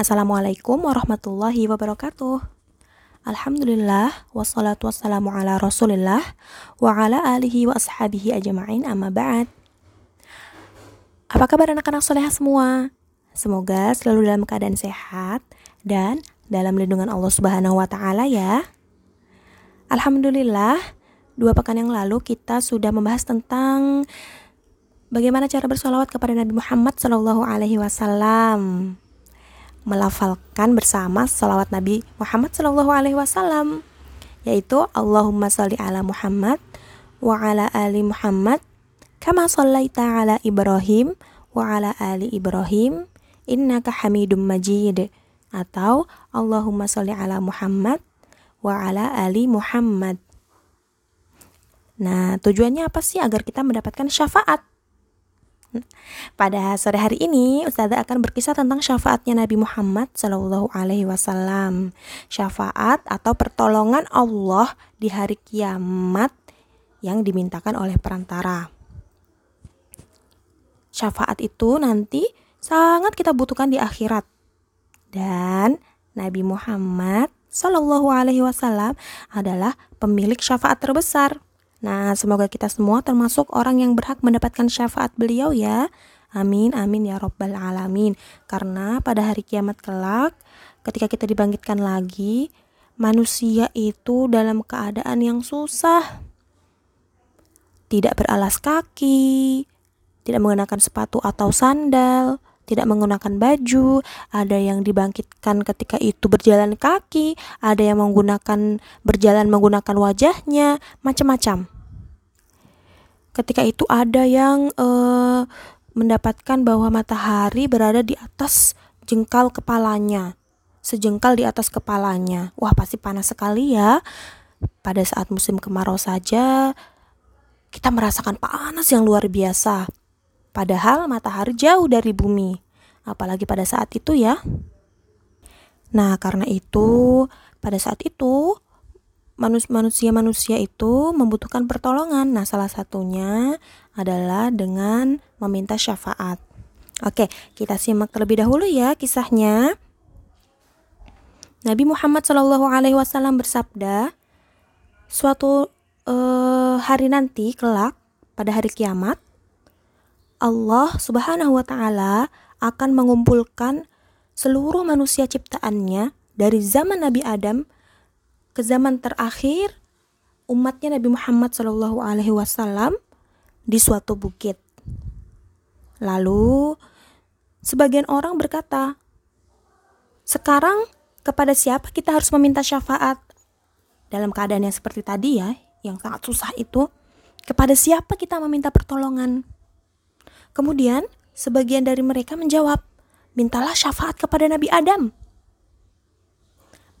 Assalamualaikum warahmatullahi wabarakatuh. Alhamdulillah wassalatu wassalamu ala Rasulillah wa ala alihi wa ashabihi ajma'in amma ba'd. Apa kabar anak-anak solehah semua? Semoga selalu dalam keadaan sehat dan dalam lindungan Allah Subhanahu wa taala ya. Alhamdulillah, dua pekan yang lalu kita sudah membahas tentang bagaimana cara bersolawat kepada Nabi Muhammad Shallallahu alaihi wasallam melafalkan bersama salawat Nabi Muhammad Shallallahu Alaihi Wasallam yaitu Allahumma salli ala Muhammad wa ala ali Muhammad kama sallaita ala Ibrahim wa ala ali Ibrahim innaka hamidum majid atau Allahumma salli ala Muhammad wa ala ali Muhammad Nah, tujuannya apa sih agar kita mendapatkan syafaat? Pada sore hari ini, Ustazah akan berkisah tentang syafaatnya Nabi Muhammad Shallallahu Alaihi Wasallam. Syafaat atau pertolongan Allah di hari kiamat yang dimintakan oleh perantara. Syafaat itu nanti sangat kita butuhkan di akhirat. Dan Nabi Muhammad Shallallahu Alaihi Wasallam adalah pemilik syafaat terbesar. Nah, semoga kita semua termasuk orang yang berhak mendapatkan syafaat beliau ya. Amin, amin ya robbal alamin. Karena pada hari kiamat kelak, ketika kita dibangkitkan lagi, manusia itu dalam keadaan yang susah. Tidak beralas kaki, tidak menggunakan sepatu atau sandal, tidak menggunakan baju, ada yang dibangkitkan ketika itu berjalan kaki, ada yang menggunakan berjalan menggunakan wajahnya, macam-macam. Ketika itu ada yang uh, mendapatkan bahwa matahari berada di atas jengkal kepalanya, sejengkal di atas kepalanya. Wah, pasti panas sekali ya. Pada saat musim kemarau saja kita merasakan panas yang luar biasa Padahal matahari jauh dari bumi, apalagi pada saat itu ya. Nah, karena itu, pada saat itu manusia-manusia itu membutuhkan pertolongan. Nah, salah satunya adalah dengan meminta syafaat. Oke, kita simak terlebih dahulu ya kisahnya. Nabi Muhammad Shallallahu Alaihi Wasallam bersabda, suatu uh, hari nanti kelak pada hari kiamat Allah Subhanahu wa taala akan mengumpulkan seluruh manusia ciptaannya dari zaman Nabi Adam ke zaman terakhir umatnya Nabi Muhammad Shallallahu alaihi wasallam di suatu bukit. Lalu sebagian orang berkata, "Sekarang kepada siapa kita harus meminta syafaat?" Dalam keadaan yang seperti tadi ya, yang sangat susah itu, kepada siapa kita meminta pertolongan? Kemudian, sebagian dari mereka menjawab, "Mintalah syafaat kepada Nabi Adam."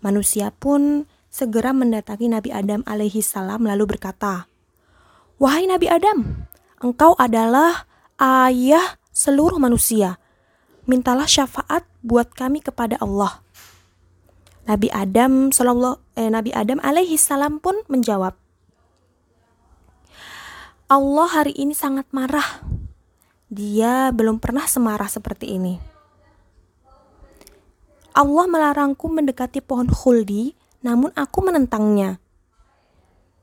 Manusia pun segera mendatangi Nabi Adam alaihi salam lalu berkata, "Wahai Nabi Adam, engkau adalah ayah seluruh manusia. Mintalah syafaat buat kami kepada Allah." Nabi Adam sallallahu eh, Nabi Adam alaihi salam pun menjawab, Allah hari ini sangat marah dia belum pernah semarah seperti ini. Allah melarangku mendekati pohon khuldi, namun aku menentangnya.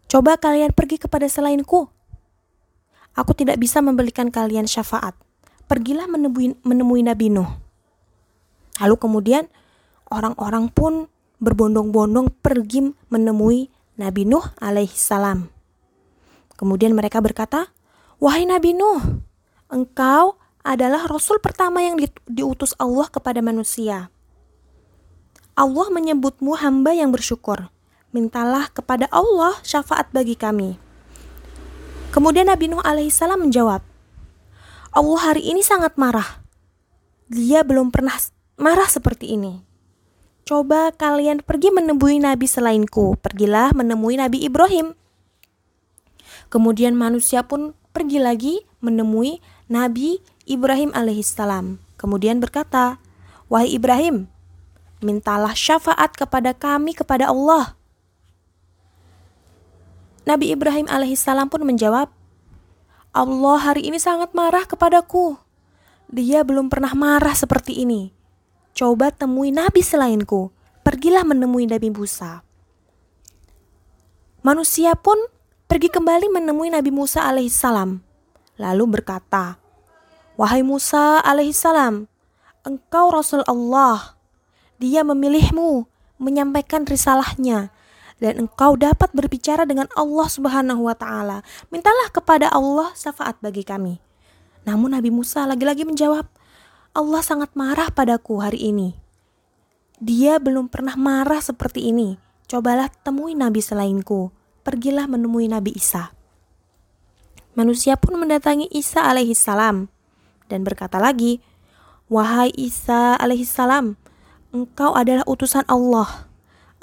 Coba kalian pergi kepada selainku. Aku tidak bisa memberikan kalian syafaat. Pergilah menemui, menemui Nabi Nuh. Lalu kemudian orang-orang pun berbondong-bondong pergi menemui Nabi Nuh alaihissalam. Kemudian mereka berkata, Wahai Nabi Nuh, engkau adalah rasul pertama yang di, diutus Allah kepada manusia. Allah menyebutmu hamba yang bersyukur. Mintalah kepada Allah syafaat bagi kami. Kemudian Nabi Nuh alaihissalam menjawab, Allah hari ini sangat marah. Dia belum pernah marah seperti ini. Coba kalian pergi menemui nabi selainku. Pergilah menemui Nabi Ibrahim. Kemudian manusia pun pergi lagi menemui Nabi Ibrahim alaihissalam. Kemudian berkata, Wahai Ibrahim, mintalah syafaat kepada kami kepada Allah. Nabi Ibrahim alaihissalam pun menjawab, Allah hari ini sangat marah kepadaku. Dia belum pernah marah seperti ini. coba temui nabi selainku. Pergilah menemui Nabi Musa. Manusia pun pergi kembali menemui Nabi Musa alaihissalam. Lalu berkata, Wahai Musa alaihissalam, engkau Rasul Allah. Dia memilihmu menyampaikan risalahnya dan engkau dapat berbicara dengan Allah Subhanahu wa taala. Mintalah kepada Allah syafaat bagi kami. Namun Nabi Musa lagi-lagi menjawab, Allah sangat marah padaku hari ini. Dia belum pernah marah seperti ini. Cobalah temui nabi selainku pergilah menemui Nabi Isa. Manusia pun mendatangi Isa alaihissalam dan berkata lagi, Wahai Isa alaihissalam, engkau adalah utusan Allah.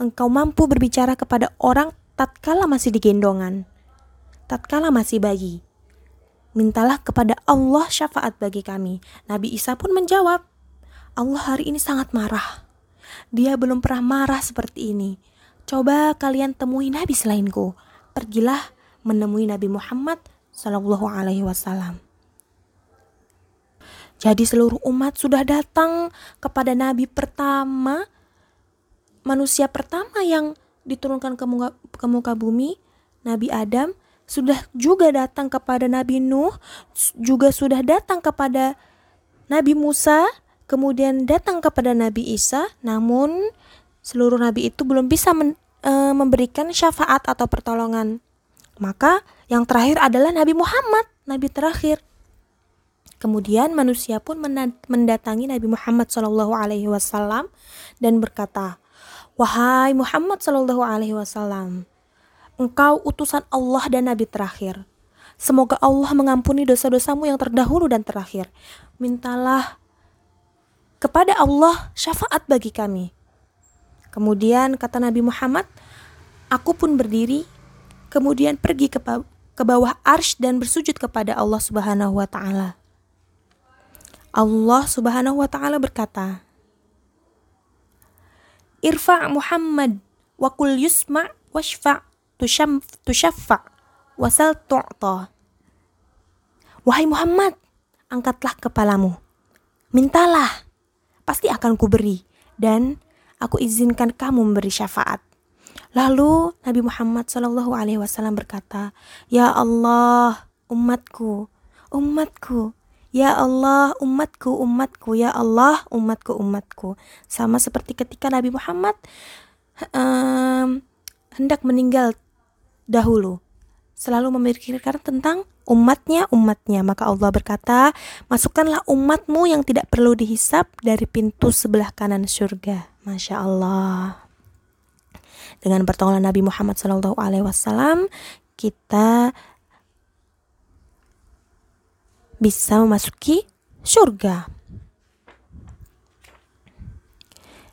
Engkau mampu berbicara kepada orang tatkala masih digendongan, tatkala masih bayi. Mintalah kepada Allah syafaat bagi kami. Nabi Isa pun menjawab, Allah hari ini sangat marah. Dia belum pernah marah seperti ini. Coba kalian temui nabi selainku. Pergilah menemui Nabi Muhammad Sallallahu Alaihi Wasallam. Jadi seluruh umat sudah datang kepada nabi pertama, manusia pertama yang diturunkan ke muka, ke muka bumi, Nabi Adam, sudah juga datang kepada Nabi Nuh, juga sudah datang kepada Nabi Musa, kemudian datang kepada Nabi Isa, namun seluruh nabi itu belum bisa men, e, memberikan syafaat atau pertolongan. Maka yang terakhir adalah Nabi Muhammad, nabi terakhir. Kemudian manusia pun mendatangi Nabi Muhammad Shallallahu Alaihi Wasallam dan berkata, wahai Muhammad Shallallahu Alaihi Wasallam, engkau utusan Allah dan Nabi terakhir. Semoga Allah mengampuni dosa-dosamu yang terdahulu dan terakhir. Mintalah kepada Allah syafaat bagi kami. Kemudian kata Nabi Muhammad, aku pun berdiri, kemudian pergi ke, ke bawah arsh dan bersujud kepada Allah Subhanahu wa taala. Allah Subhanahu wa taala berkata, Irfa' Muhammad wa kul yusma' washfa' tushaffa' wasal tu'ta. Wahai Muhammad, angkatlah kepalamu. Mintalah, pasti akan kuberi dan aku izinkan kamu memberi syafaat. Lalu Nabi Muhammad Shallallahu Alaihi Wasallam berkata, Ya Allah, umatku, umatku, Ya Allah, umatku, umatku, Ya Allah, umatku, umatku. Sama seperti ketika Nabi Muhammad um, hendak meninggal dahulu, selalu memikirkan tentang umatnya, umatnya. Maka Allah berkata, masukkanlah umatmu yang tidak perlu dihisap dari pintu sebelah kanan surga. Masya Allah. Dengan pertolongan Nabi Muhammad Sallallahu Alaihi Wasallam, kita bisa memasuki surga.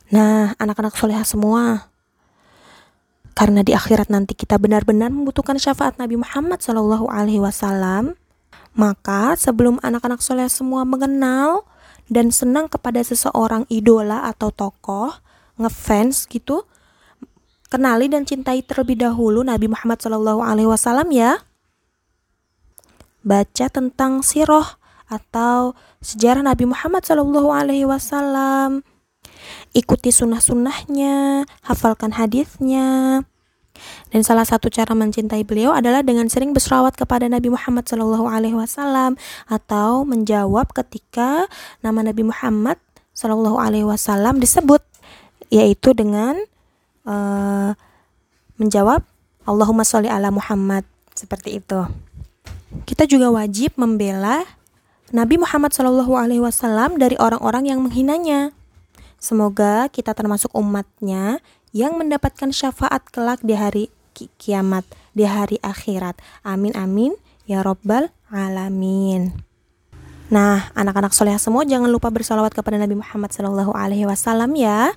Nah, anak-anak solehah semua, karena di akhirat nanti kita benar-benar membutuhkan syafaat Nabi Muhammad Sallallahu Alaihi Wasallam, maka sebelum anak-anak soleh semua mengenal dan senang kepada seseorang idola atau tokoh, ngefans gitu, kenali dan cintai terlebih dahulu Nabi Muhammad Shallallahu Alaihi Wasallam ya. Baca tentang siroh atau sejarah Nabi Muhammad Shallallahu Alaihi Wasallam. Ikuti sunnah-sunnahnya, hafalkan hadisnya. Dan salah satu cara mencintai beliau adalah dengan sering berselawat kepada Nabi Muhammad Shallallahu Alaihi Wasallam atau menjawab ketika nama Nabi Muhammad Shallallahu Alaihi Wasallam disebut, yaitu dengan uh, menjawab Allahumma sholli ala Muhammad seperti itu. Kita juga wajib membela Nabi Muhammad Shallallahu Alaihi Wasallam dari orang-orang yang menghinanya. Semoga kita termasuk umatnya yang mendapatkan syafaat kelak di hari kiamat, di hari akhirat. Amin amin ya robbal alamin. Nah, anak-anak soleh semua jangan lupa bersalawat kepada Nabi Muhammad Shallallahu Alaihi Wasallam ya.